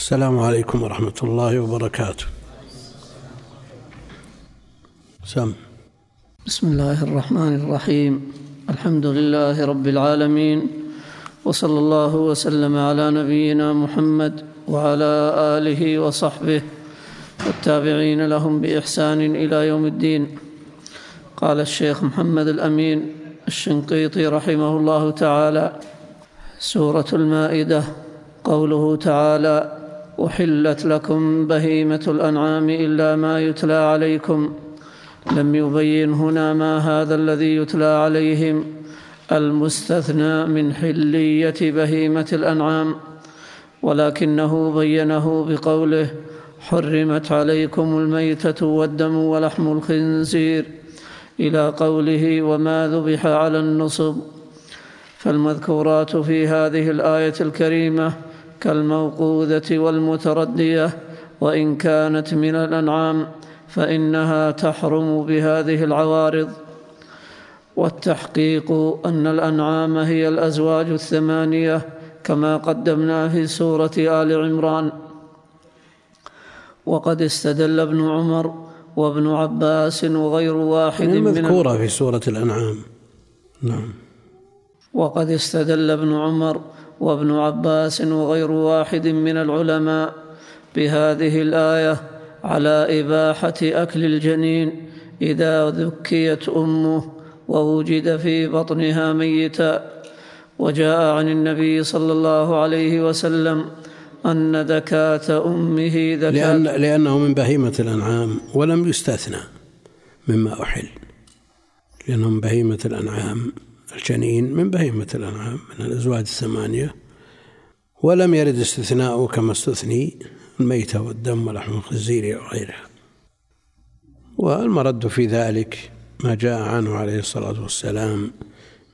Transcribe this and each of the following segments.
السلام عليكم ورحمة الله وبركاته. سم. بسم الله الرحمن الرحيم. الحمد لله رب العالمين. وصلى الله وسلم على نبينا محمد وعلى آله وصحبه والتابعين لهم بإحسان إلى يوم الدين. قال الشيخ محمد الأمين الشنقيطي رحمه الله تعالى سورة المائدة قوله تعالى أحلت لكم بهيمة الأنعام إلا ما يتلى عليكم. لم يبين هنا ما هذا الذي يتلى عليهم. المستثنى من حلية بهيمة الأنعام. ولكنه بينه بقوله حرمت عليكم الميتة والدم ولحم الخنزير. إلى قوله وما ذبح على النصب. فالمذكورات في هذه الآية الكريمة كالموقوذة والمتردية وإن كانت من الأنعام فإنها تحرم بهذه العوارض. والتحقيق أن الأنعام هي الأزواج الثمانية كما قدمنا في سورة آل عمران. وقد استدل ابن عمر وابن عباس وغير واحد من المذكورة في سورة الأنعام. نعم. وقد استدل ابن عمر وابن عباس وغير واحد من العلماء بهذه الآية على إباحة أكل الجنين إذا ذكيت أمه ووجد في بطنها ميتا. وجاء عن النبي صلى الله عليه وسلم أن ذكاة أمه ذكاة لأن لأنه من بهيمة الأنعام ولم يستثنى مما أحل. لأنه من بهيمة الأنعام. الجنين من بهيمة الأنعام من الأزواج الثمانية ولم يرد استثناءه كما استثني الميتة والدم ولحم الخنزير وغيرها. والمرد في ذلك ما جاء عنه عليه الصلاة والسلام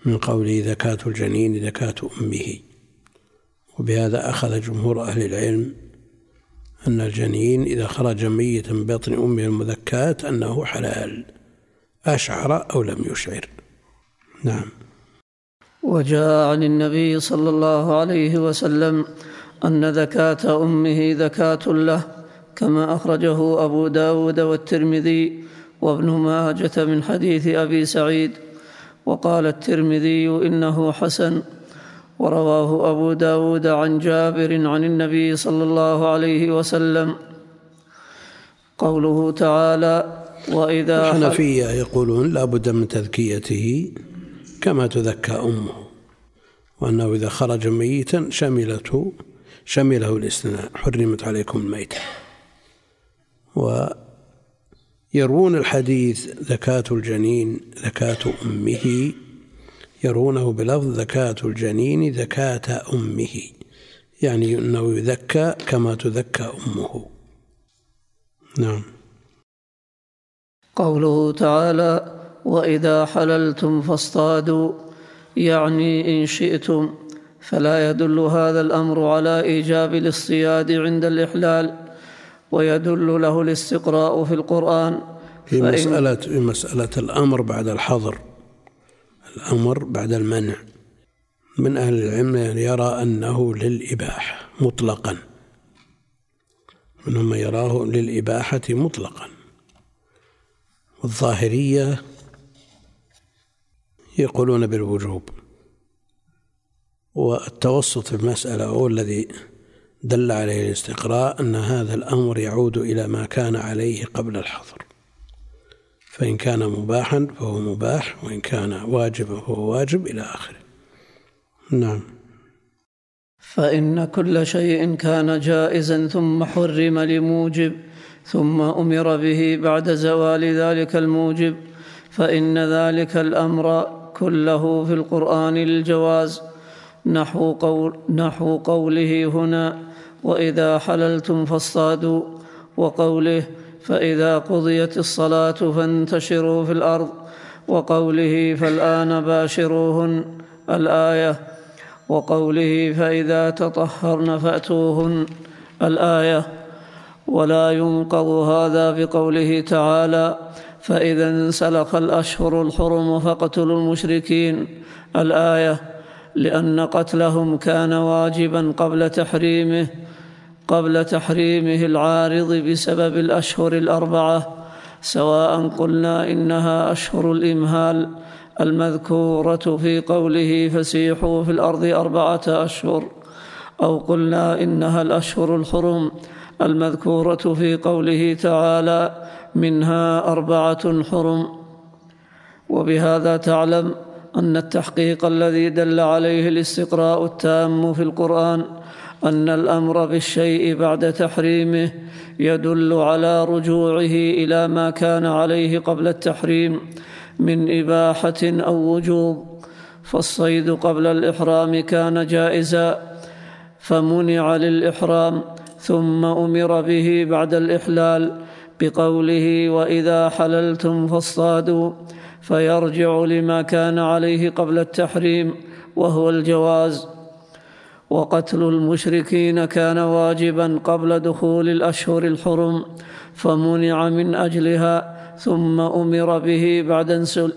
من قوله ذكاة الجنين ذكاة أمه. وبهذا أخذ جمهور أهل العلم أن الجنين إذا خرج ميتا من بطن أمه المذكاة أنه حلال أشعر أو لم يشعر. نعم. وجاء عن النبي صلى الله عليه وسلم أن ذكاة أمه ذكاة له كما أخرجه أبو داود والترمذي وابن ماجة من حديث أبي سعيد. وقال الترمذي إنه حسن. ورواه أبو داود عن جابر عن النبي صلى الله عليه وسلم. قوله تعالى وإذا الحنفية يقولون لا بد من تذكيته. كما تذكى أمه وأنه إذا خرج ميتا شملته شمله الاستثناء حرمت عليكم الميتة ويروون الحديث ذكاة الجنين ذكاة أمه يرونه بلفظ ذكاة الجنين ذكاة أمه يعني أنه يذكى كما تذكى أمه. نعم. قوله تعالى وإذا حللتم فاصطادوا. يعني إن شئتم فلا يدل هذا الأمر على إيجاب الاصطياد عند الإحلال ويدل له الاستقراء في القرآن. في مسألة في مسألة الأمر بعد الحظر الأمر بعد المنع. من أهل العلم يرى أنه للإباحة مطلقا. منهم من يراه للإباحة مطلقا. والظاهرية يقولون بالوجوب. والتوسط في المسألة هو الذي دل عليه الاستقراء أن هذا الأمر يعود إلى ما كان عليه قبل الحظر. فإن كان مباحا فهو مباح وإن كان واجبا فهو واجب إلى آخره. نعم. فإن كل شيء كان جائزا ثم حرم لموجب ثم أمر به بعد زوال ذلك الموجب فإن ذلك الأمر كله في القرآن للجواز نحو, قول نحو قوله هنا وإذا حللتم فاصطادوا. وقوله فإذا قضيت الصلاة فانتشروا في الأرض. وقوله فالآن باشروهن الآية. وقوله فإذا تطهرن فأتوهن الآية. ولا ينقض هذا بقوله تعالى فإذا انسلخ الأشهر الحرم فاقتلوا المشركين. الآية لأن قتلهم كان واجبا قبل تحريمه قبل تحريمه العارض بسبب الأشهر الأربعة. سواء قلنا إنها أشهر الإمهال المذكورة في قوله فسيحوا في الأرض أربعة أشهر أو قلنا إنها الأشهر الحرم المذكورة في قوله تعالى منها أربعة حرم. وبهذا تعلم أن التحقيق الذي دل عليه الاستقراء التام في القرآن أن الأمر بالشيء بعد تحريمه يدل على رجوعه إلى ما كان عليه قبل التحريم من إباحة أو وجوب. فالصيد قبل الإحرام كان جائزا فمنع للإحرام ثم أمر به بعد الإحلال. بقوله وإذا حللتم فاصطادوا فيرجع لما كان عليه قبل التحريم وهو الجواز. وقتل المشركين كان واجبا قبل دخول الأشهر الحرم فمنع من أجلها ثم أمر به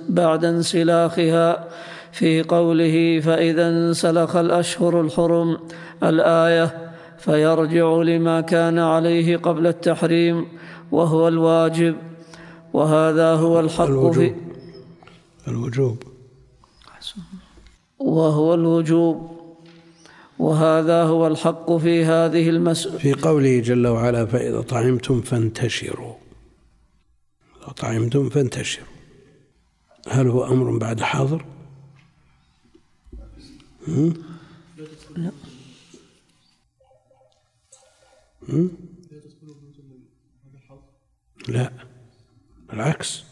بعد انسلاخها. في قوله فإذا انسلخ الأشهر الحرم الآية فيرجع لما كان عليه قبل التحريم وهو الواجب وهذا هو الحق الوجوب في الوجوب. وهو الوجوب وهذا هو الحق في هذه المسألة في قوله جل وعلا فإذا طعمتم فانتشروا. إذا طعمتم فانتشروا. هل هو أمر بعد حاضر؟ لا؟ لا بالعكس.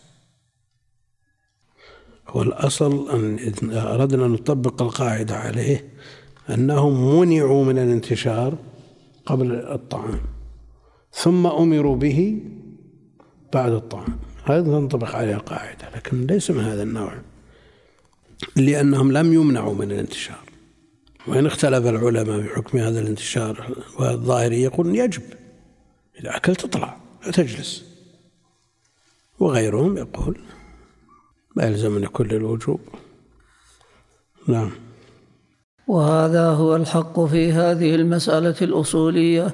هو الأصل أن إذا أردنا أن نطبق القاعدة عليه أنهم منعوا من الانتشار قبل الطعام ثم أمروا به بعد الطعام. هذا تنطبق عليه القاعدة لكن ليس من هذا النوع لأنهم لم يمنعوا من الانتشار. وإن اختلف العلماء في حكم هذا الانتشار والظاهري يقول يجب إذا أكلت اطلع لا تجلس. وغيرهم يقول ما يلزم أن يكون للوجوب نعم. وهذا هو الحق في هذه المسألة الأصولية.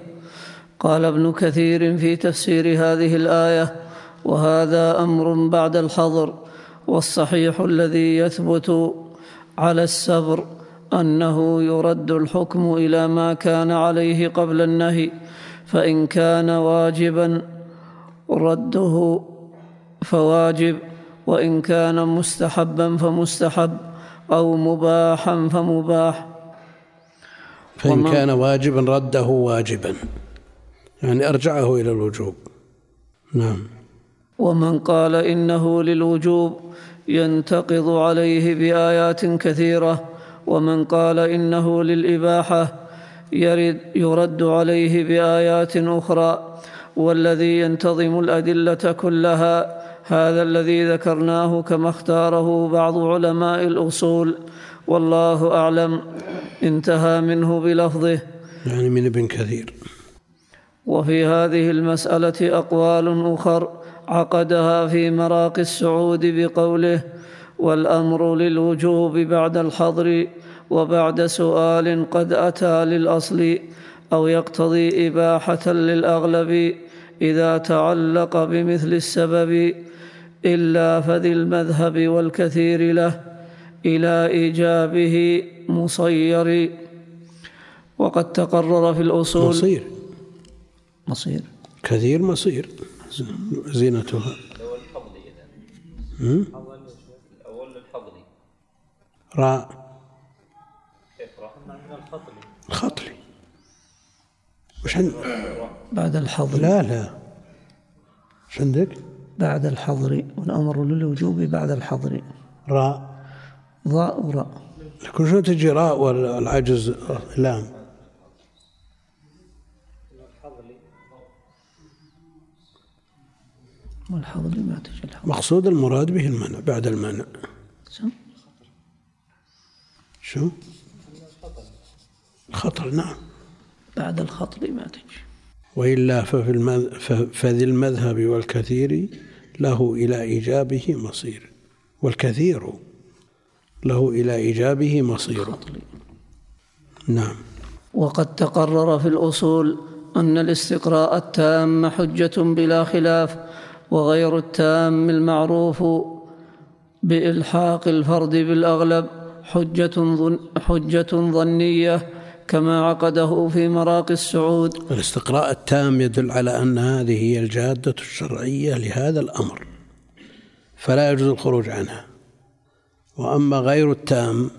قال ابن كثير في تفسير هذه الآية وهذا أمر بعد الحظر والصحيح الذي يثبت على السبر أنه يرد الحكم إلى ما كان عليه قبل النهي فإن كان واجبا رده فواجب وإن كان مستحبا فمستحب أو مباحا فمباح. فإن كان واجبا رده واجبا. يعني أرجعه إلى الوجوب. نعم. ومن قال إنه للوجوب ينتقض عليه بآيات كثيرة. ومن قال إنه للإباحة يرد يرد عليه بآيات أخرى. والذي ينتظم الأدلة كلها هذا الذي ذكرناه كما اختاره بعض علماء الأصول. والله أعلم. انتهى منه بلفظه. يعني من ابن كثير. وفي هذه المسألة أقوال أخر عقدها في مراقي السعود بقوله والأمر للوجوب بعد الحظر وبعد سؤال قد أتى للأصل أو يقتضي إباحة للأغلب إذا تعلق بمثل السبب. إلا فذي المذهب والكثير له إلى إيجابه مصير. وقد تقرر في الأصول مصير. مصير. كثير مصير. زينتها. راء الخطلي وش عند بعد الحظر. لا لا. وش عندك؟ بعد الحظر والأمر للوجوب بعد الحظر. راء. ضاء وراء. لكن شو تجي راء والعجز؟ لام. والحظر ما تجي الحظر مقصود المراد به المنع بعد المنع. شو الخطر. نعم. بعد الخطر ما تجي. وإلا ففي فذي المذهب والكثير له إلى إيجابه مصير. والكثير له إلى إيجابه مصير. نعم. وقد تقرر في الأصول أن الاستقراء التام حجة بلا خلاف وغير التام المعروف بإلحاق الفرد بالأغلب حجة, ظن حجة ظنية كما عقده في مراقي السعود. الاستقراء التام يدل على أن هذه هي الجادة الشرعية لهذا الأمر فلا يجوز الخروج عنها. وأما غير التام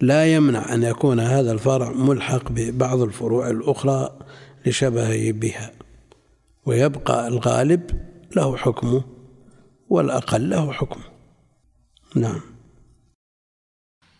لا يمنع أن يكون هذا الفرع ملحق ببعض الفروع الأخرى لشبهه بها ويبقى الغالب له حكمه والأقل له حكمه. نعم.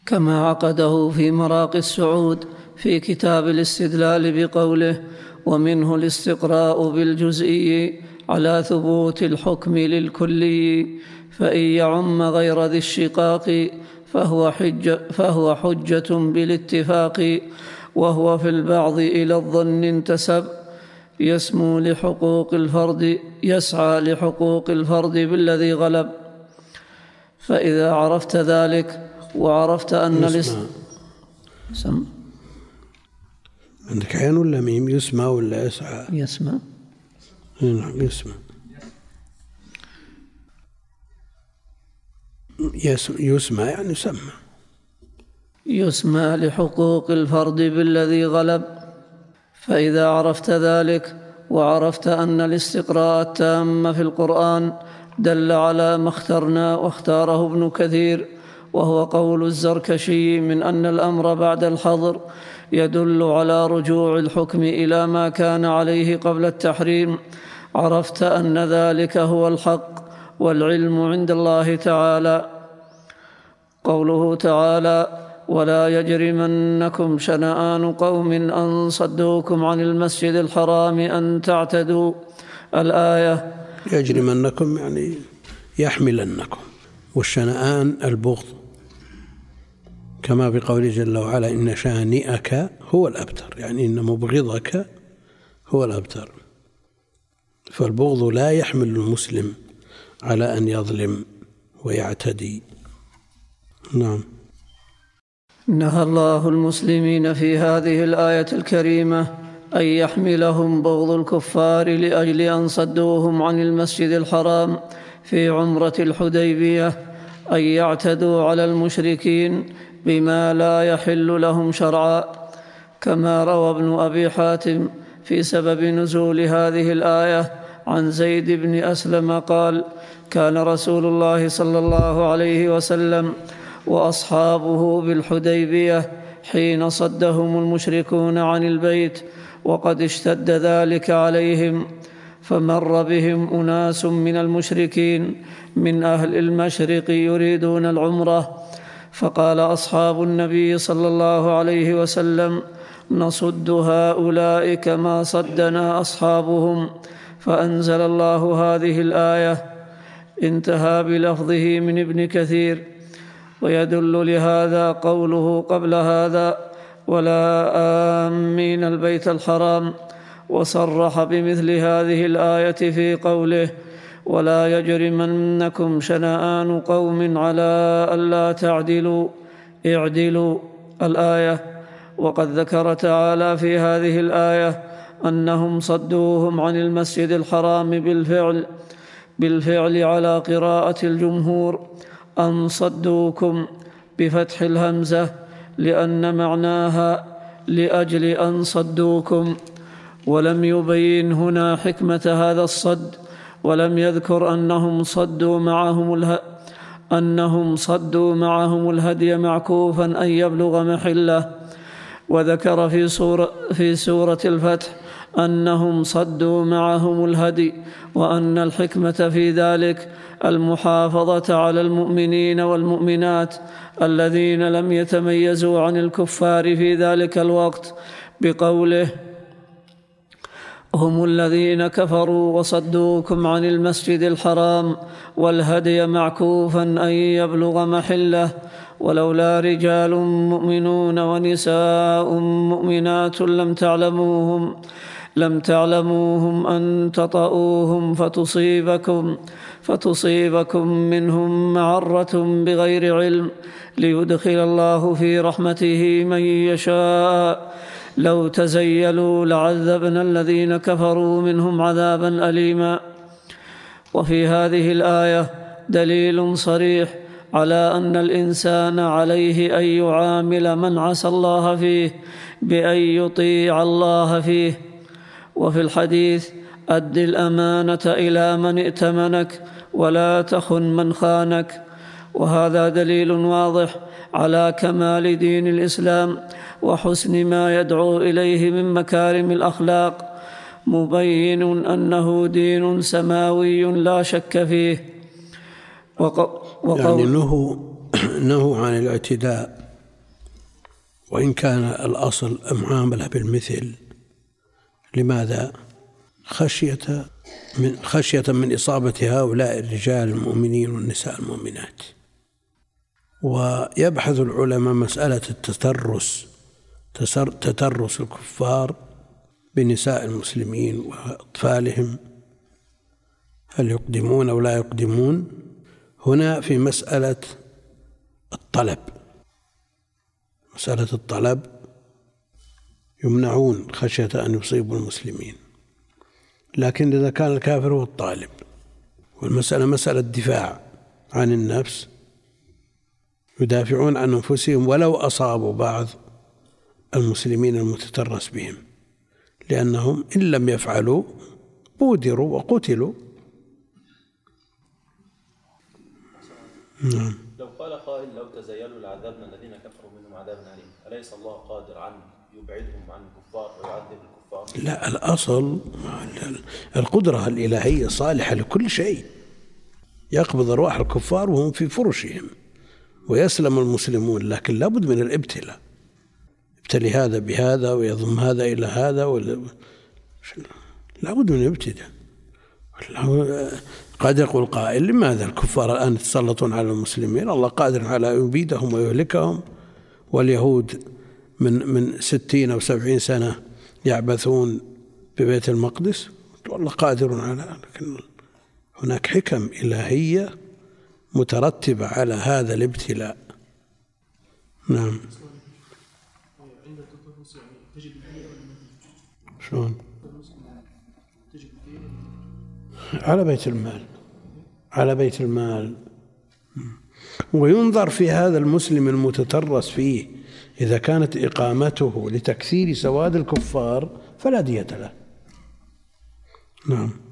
كما عقده في مراقي السعود في كتاب الاستدلال بقوله ومنه الاستقراء بالجزئي على ثبوت الحكم للكلي فإن يعم غير ذي الشقاق فهو حجة, فهو حجة بالاتفاق وهو في البعض إلى الظن انتسب. يسمو لحقوق الفرد يسعى لحقوق الفرد بالذي غلب. فإذا عرفت ذلك وعرفت أن الاست... سم. عندك عين ولا ميم؟ يسمى ولا يسعى؟ يسمى نعم يسمى يسمى يعني يسمى يسمى لحقوق الفرد بالذي غلب. فإذا عرفت ذلك وعرفت أن الاستقراء التام في القرآن دل على ما اخترنا واختاره ابن كثير وهو قول الزركشي من أن الأمر بعد الحظر يدل على رجوع الحكم إلى ما كان عليه قبل التحريم. عرفت أن ذلك هو الحق والعلم عند الله تعالى. قوله تعالى ولا يجرمنكم شنآن قوم أن صدوكم عن المسجد الحرام أن تعتدوا. الآية يجرمنكم يعني يحملنكم. والشنآن البغض. كما بقوله جل وعلا إن شانئك هو الأبتر. يعني إن مبغضك هو الأبتر. فالبغض لا يحمل المسلم على أن يظلم ويعتدي. نعم. نهى الله المسلمين في هذه الآية الكريمة أن يحملهم بغض الكفار لأجل أن صدوهم عن المسجد الحرام في عمرة الحديبية أن يعتدوا على المشركين بما لا يحل لهم شرعا كما روى ابن أبي حاتم في سبب نزول هذه الآية عن زيد بن أسلم قال كان رسول الله صلى الله عليه وسلم وأصحابه بالحديبية حين صدهم المشركون عن البيت وقد اشتد ذلك عليهم فمر بهم أناس من المشركين من أهل المشرق يريدون العمرة فقال أصحاب النبي صلى الله عليه وسلم نصد هؤلاء كما صدنا أصحابهم فأنزل الله هذه الآية انتهى بلفظه من ابن كثير ويدل لهذا قوله قبل هذا ولا آمين البيت الحرام وصرح بمثل هذه الآية في قوله ولا يجرمنكم شنآن قوم على ألا تعدلوا. اعدلوا الآية. وقد ذكر تعالى في هذه الآية أنهم صدوهم عن المسجد الحرام بالفعل بالفعل على قراءة الجمهور. أن صدوكم بفتح الهمزة لأن معناها لأجل أن صدوكم. ولم يبين هنا حكمة هذا الصد. ولم يذكر أنهم صدوا معهم اله أنهم صدوا معهم الهدي معكوفا أن يبلغ محله. وذكر في سورة, في سورة الفتح أنهم صدوا معهم الهدي وأن الحكمة في ذلك المحافظة على المؤمنين والمؤمنات الذين لم يتميزوا عن الكفار في ذلك الوقت بقوله هم الذين كفروا وصدوكم عن المسجد الحرام والهدي معكوفا أن يبلغ محله ولولا رجال مؤمنون ونساء مؤمنات لم تعلموهم لم تعلموهم أن تطئوهم فتصيبكم فتصيبكم منهم معرة بغير علم ليدخل الله في رحمته من يشاء. لو تزيلوا لعذبنا الذين كفروا منهم عذابا أليما. وفي هذه الآية دليل صريح على أن الإنسان عليه أن يعامل من عصى الله فيه بأن يطيع الله فيه. وفي الحديث أد الأمانة إلى من ائتمنك ولا تخن من خانك. وهذا دليل واضح على كمال دين الإسلام وحسن ما يدعو إليه من مكارم الأخلاق مبين أنه دين سماوي لا شك فيه وقول يعني نهوا نهوا عن الاعتداء وإن كان الأصل معاملة بالمثل لماذا؟ خشية من خشية من إصابة هؤلاء الرجال المؤمنين والنساء المؤمنات ويبحث العلماء مسألة التترس تترس الكفار بنساء المسلمين وأطفالهم. هل يقدمون أو لا يقدمون؟ هنا في مسألة الطلب. مسألة الطلب يمنعون خشية أن يصيبوا المسلمين. لكن إذا كان الكافر هو الطالب والمسألة مسألة دفاع عن النفس يدافعون عن أنفسهم ولو أصابوا بعض المسلمين المتترس بهم لأنهم إن لم يفعلوا بودروا وقتلوا. نعم. لو قال قائل لو تزيلوا لعذبنا الذين كفروا منهم عذابا أليم أليس الله قادر عن يبعدهم عن الكفار ويعذب الكفار؟ لا الأصل القدرة الإلهية صالحة لكل شيء يقبض أرواح الكفار وهم في فرشهم. ويسلم المسلمون لكن لابد من الابتلاء. ابتلي هذا بهذا ويضم هذا إلى هذا ولا لابد من الابتلاء قد يقول قائل لماذا الكفار الآن يتسلطون على المسلمين؟ الله قادر على أن يبيدهم ويهلكهم. واليهود من من ستين أو سبعين سنة يعبثون ببيت المقدس. والله قادر على لكن هناك حكم إلهية مترتبة على هذا الابتلاء. نعم. شلون؟ على بيت المال. على بيت المال. وينظر في هذا المسلم المتترس فيه إذا كانت إقامته لتكثير سواد الكفار فلا دية له. نعم.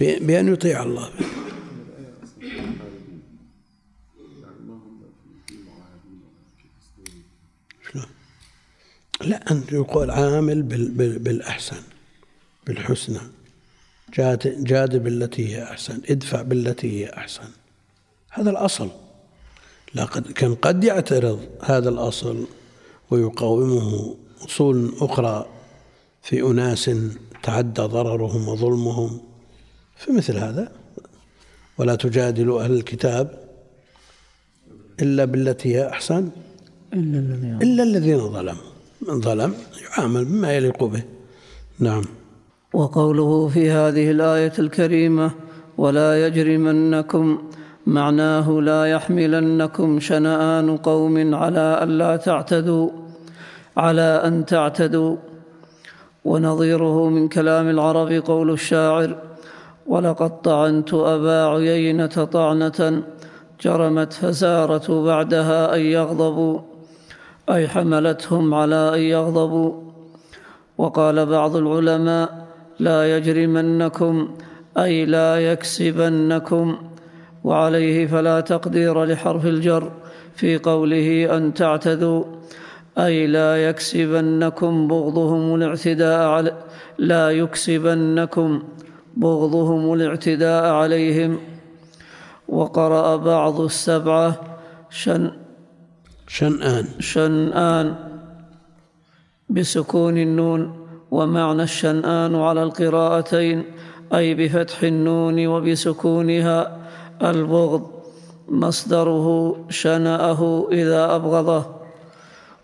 بأن يطيع الله. لا أن يقول عامل بالأحسن بالحسنى. جاد, بالتي هي أحسن ادفع بالتي هي أحسن. هذا الأصل. لكن قد يعترض هذا الأصل ويقاومه أصول أخرى في أناس تعدى ضررهم وظلمهم. في مثل هذا. ولا تجادلوا أهل الكتاب إلا بالتي هي أحسن. إلا الذين ظلموا. من ظلم يعامل بما يليق به. نعم. وقوله في هذه الآية الكريمة ولا يجرمنكم معناه لا يحملنكم شنآن قوم على ألا تعتدوا على أن تعتدوا. ونظيره من كلام العرب قول الشاعر ولقد طعنت أبا عيينة طعنة جرمت فسارة بعدها أن يغضبوا أي حملتهم على أن يغضبوا. وقال بعض العلماء لا يجرمنكم أي لا يكسبنكم. وعليه فلا تقدير لحرف الجر في قوله أن تعتدوا أي لا يكسبنكم بغضهم الاعتداء على لا يكسبنكم. بغضهم الاعتداء عليهم وقرأ بعض السبعة شن شنآن. شنآن بسكون النون ومعنى الشنآن على القراءتين أي بفتح النون وبسكونها. البغض مصدره شنأه إذا أبغضه.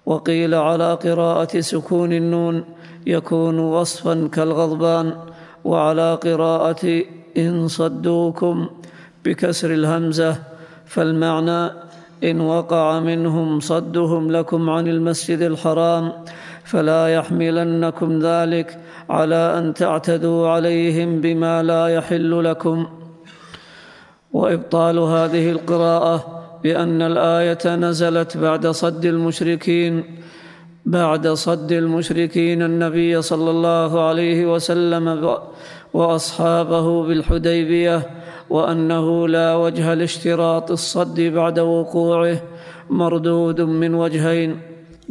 وقيل على قراءة سكون النون يكون وصفا كالغضبان. وعلى قراءة إن صدوكم بكسر الهمزة فالمعنى إن وقع منهم صدهم لكم عن المسجد الحرام فلا يحملنكم ذلك على أن تعتدوا عليهم بما لا يحل لكم. وإبطال هذه القراءة بأن الآية نزلت بعد صد المشركين بعد صد المشركين النبي صلى الله عليه وسلم وأصحابه بالحديبية وأنه لا وجه لاشتراط الصد بعد وقوعه مردود من وجهين.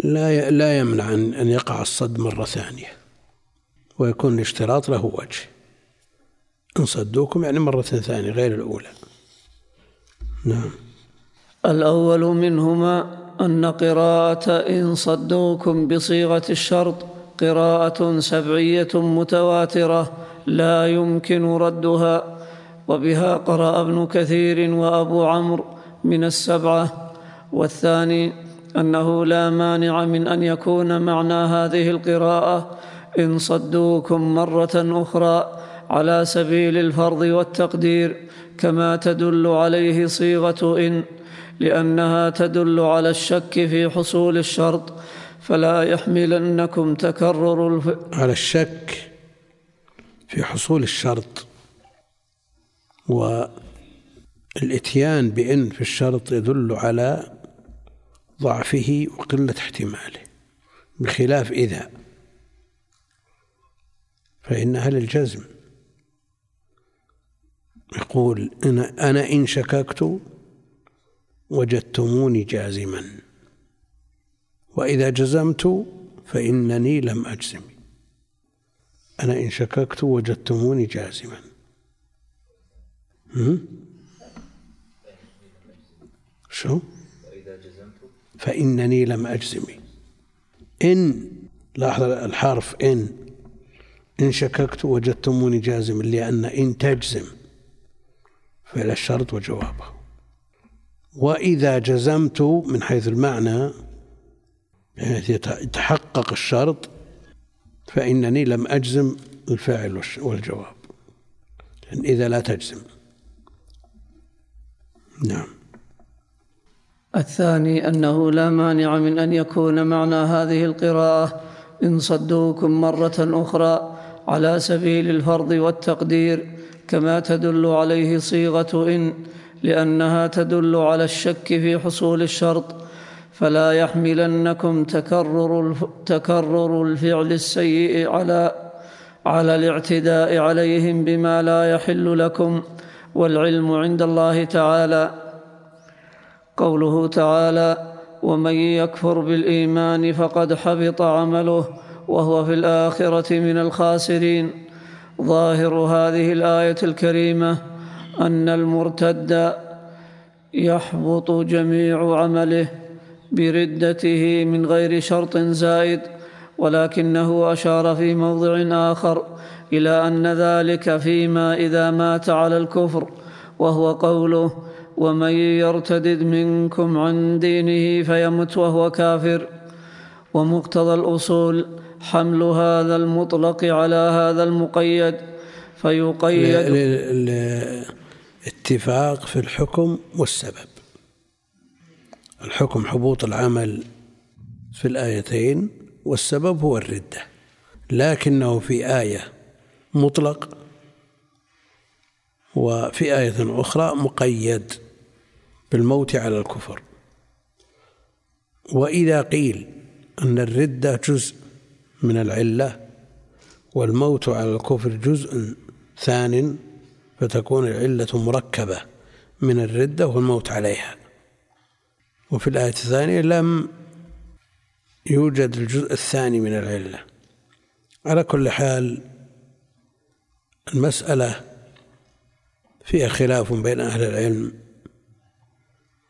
لا لا يمنع أن يقع الصد مرة ثانية ويكون الاشتراط له وجه. إن صدوكم يعني مرة ثانية غير الأولى. نعم. الأول منهما أن قراءة إن صدوكم بصيغة الشرط قراءة سبعية متواترة لا يمكن ردها وبها قرأ ابن كثير وأبو عمرو من السبعة. والثاني أنه لا مانع من أن يكون معنى هذه القراءة إن صدوكم مرة أخرى على سبيل الفرض والتقدير كما تدل عليه صيغة إن لأنها تدل على الشك في حصول الشرط فلا يحملنكم تكرر الف... على الشك في حصول الشرط. والإتيان بإن في الشرط يدل على ضعفه وقلة احتماله بخلاف إذا. فإنها للجزم يقول أنا, أنا إن شككت وجدتموني جازما. وإذا جزمت فإنني لم أجزم. أنا إن شككت وجدتموني جازما. شو؟ فإنني لم أجزم. إن لاحظ الحرف إن. إن شككت وجدتموني جازما لأن إن تجزم. فعل الشرط وجوابه. وإذا جزمت من حيث المعنى يعني يتحقق الشرط فإنني لم أجزم الفاعل والجواب. إذا لا تجزم. نعم. الثاني أنه لا مانع من أن يكون معنى هذه القراءة إن صدوكم مرة أخرى على سبيل الفرض والتقدير كما تدل عليه صيغة إن لأنها تدل على الشك في حصول الشرط فلا يحملنكم تكرر تكرر الفعل السيء على على الاعتداء عليهم بما لا يحل لكم والعلم عند الله تعالى. قوله تعالى ومن يكفر بالإيمان فقد حبط عمله وهو في الآخرة من الخاسرين ظاهر هذه الآية الكريمة أن المرتد يحبط جميع عمله بردته من غير شرط زائد ولكنه أشار في موضع آخر إلى أن ذلك فيما إذا مات على الكفر وهو قوله ومن يرتدد منكم عن دينه فيمت وهو كافر ومقتضى الأصول حمل هذا المطلق على هذا المقيد فيقيد الاتفاق في الحكم والسبب. الحكم حبوط العمل في الآيتين والسبب هو الردة لكنه في آية مطلق وفي آية أخرى مقيد بالموت على الكفر. وإذا قيل أن الردة جزء من العلة والموت على الكفر جزء ثان فتكون العلة مركبة من الردة والموت عليها. وفي الآية الثانية لم يوجد الجزء الثاني من العلة. على كل حال المسألة فيها خلاف بين أهل العلم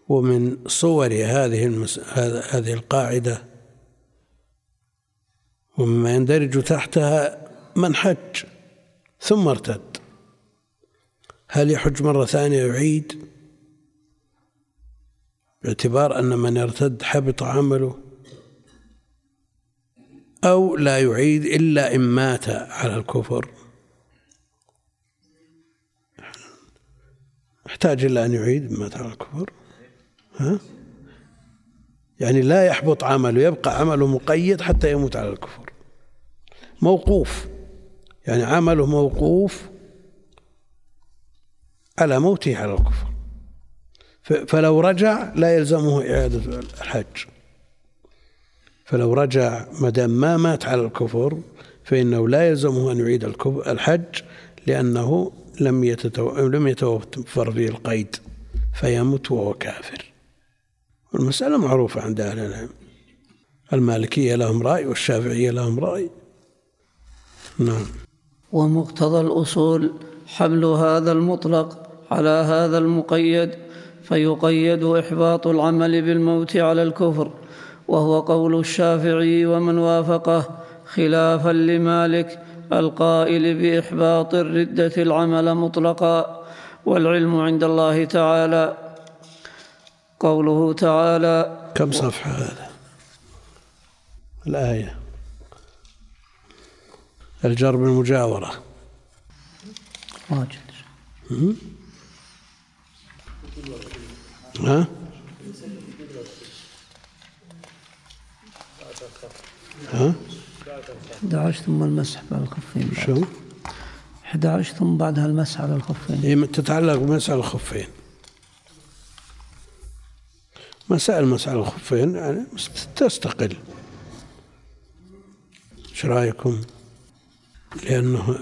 ومن صور هذه المس... هذه القاعدة ومما يندرج تحتها من حج ثم ارتد. هل يحج مرة ثانية يعيد؟ باعتبار أن من ارتد حبط عمله أو لا يعيد إلا إن مات على الكفر. يحتاج إلى أن يعيد مات على الكفر. ها؟ يعني لا يحبط عمله يبقى عمله مقيد حتى يموت على الكفر. موقوف. يعني عمله موقوف على موته على الكفر. فلو رجع لا يلزمه إعادة الحج. فلو رجع ما دام ما مات على الكفر فإنه لا يلزمه أن يعيد الحج لأنه لم. لم يتوفر فيه القيد فيموت وهو كافر. المسألة معروفة عند أهل العلم. المالكية لهم رأي والشافعية لهم رأي. نعم. ومقتضى الأصول حمل هذا المطلق على هذا المقيد فيقيد إحباط العمل بالموت على الكفر وهو قول الشافعي ومن وافقه خلافا لمالك القائل بإحباط الردة العمل مطلقا والعلم عند الله تعالى. قوله تعالى كم صفحة هذا؟ الآية. الجر بالمجاورة. واجد. ها؟ ها؟ 11 ثم المسح على الخفين شو؟ 11 ثم بعدها المسح على الخفين. هي تتعلق بمسح الخفين. مسائل مسح الخفين يعني تستقل. إيش رأيكم؟ لأنه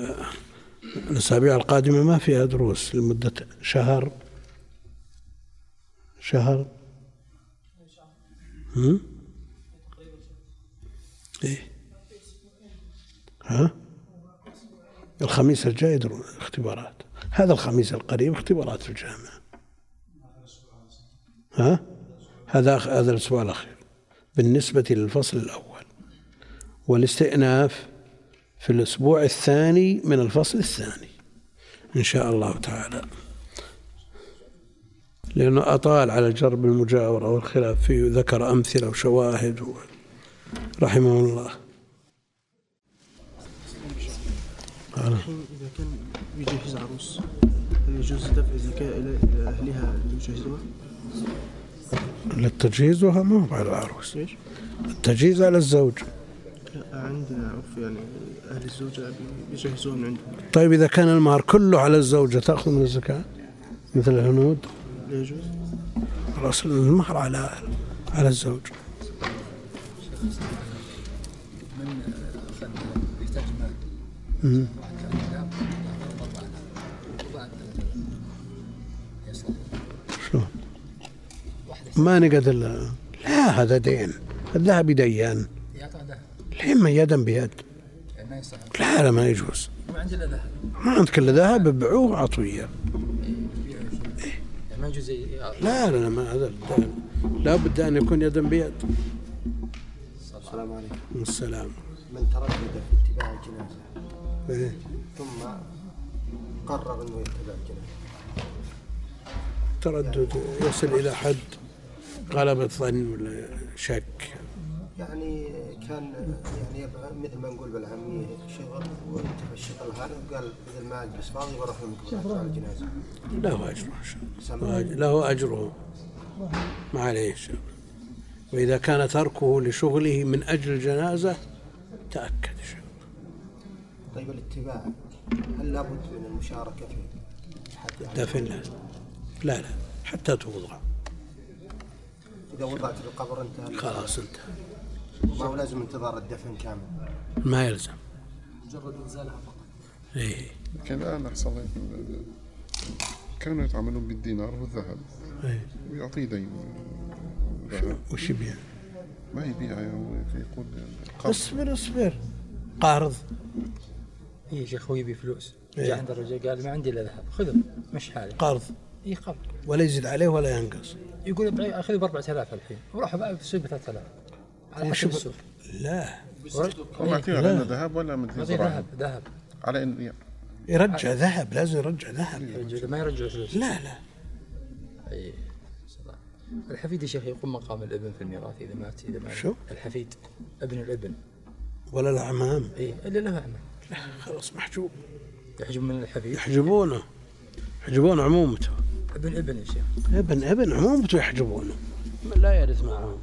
الأسابيع القادمة ما فيها دروس لمدة شهر. شهر. هم؟ إيه. ها؟ الخميس الجاي اختبارات. هذا الخميس القريب اختبارات في الجامعة. ها؟ هذا هذا الأسبوع الأخير. بالنسبة للفصل الأول. والاستئناف في الأسبوع الثاني من الفصل الثاني. إن شاء الله تعالى. لأنه أطال على جرب المجاورة والخلاف فيه ذكر أمثلة وشواهد رحمه الله. إذا كان يجهز عروس هل يجوز دفع الزكاة إلى أهلها ليجهزوها؟ للتجهيزها ما هو على العروس. التجهيز على الزوج. لا عندنا عرف يعني أهل الزوجة بيجهزوها من عندهم. طيب إذا كان المهر كله على الزوجة تأخذ من الزكاة؟ مثل الهنود. لا يجوز؟ خلاص المهر على على الزوج. من ما نقد لا. هذا دين. الذهب ديان الحين يدا بيد. لا لا ما يجوز. ما عندي ذهب. ما عندك إلا ذهب ابيعوه واعطوا ما يجوز لا لا ما هذا لابد أن يكون يدا بيد. السلام عليكم. السلام. من تردد في اتباع الجنازة. إيه؟ ثم قرر إنه يتبع الجنازة. تردد يصل إلى حد غلبة ظن ولا شك؟ يعني كان يعني مثل ما نقول بالعامية شغل وانت في الشغل هذا وقال مثل ما أجلس فاضي بروح لكم على الجنازة. له أجره له أجره. ما عليه شيء وإذا كان تركه لشغله من أجل الجنازة تأكد شيء طيب الاتباع هل لابد من المشاركة في الدفن لا لا. لا حتى توضع. إذا وضعت في القبر انتهى. خلاص انتهى. ما هو لازم انتظار الدفن كامل؟ ما يلزم. مجرد إنزالها فقط. إيه. كان الآن أحسن كانوا يتعاملون بالدينار والذهب. إيه. ويعطيه دين. وش يبيع؟ ما يبيع يقول اصبر اصبر. قارض اي شيخ أخوي يبي فلوس. إيه؟ جاء عند الرجال قال ما عندي إلا ذهب. خذه. مش حالي. قرض. اي قرض. ولا يزيد عليه ولا ينقص. يقول اخذ ب 4000 الحين. وراح بقى ب 3000 على السوق لا. هو معطيه على ذهب ولا معطيه ذهب ذهب. على ان يرجع ذهب لازم يرجع ذهب. ما يرجع فلوس. لا لا. اي الحفيد يا شيخ يقوم مقام الابن في الميراث إذا مات إذا مات. شو؟ الحفيد ابن الابن. ولا الاعمام اي إلا له اعمام لا خلاص محجوب. يحجب من الحفيد؟ يحجبونه. يحجبون عمومته. ابن ابن يا شيخ. ابن ابن عمومته يحجبونه. لا يرث معهم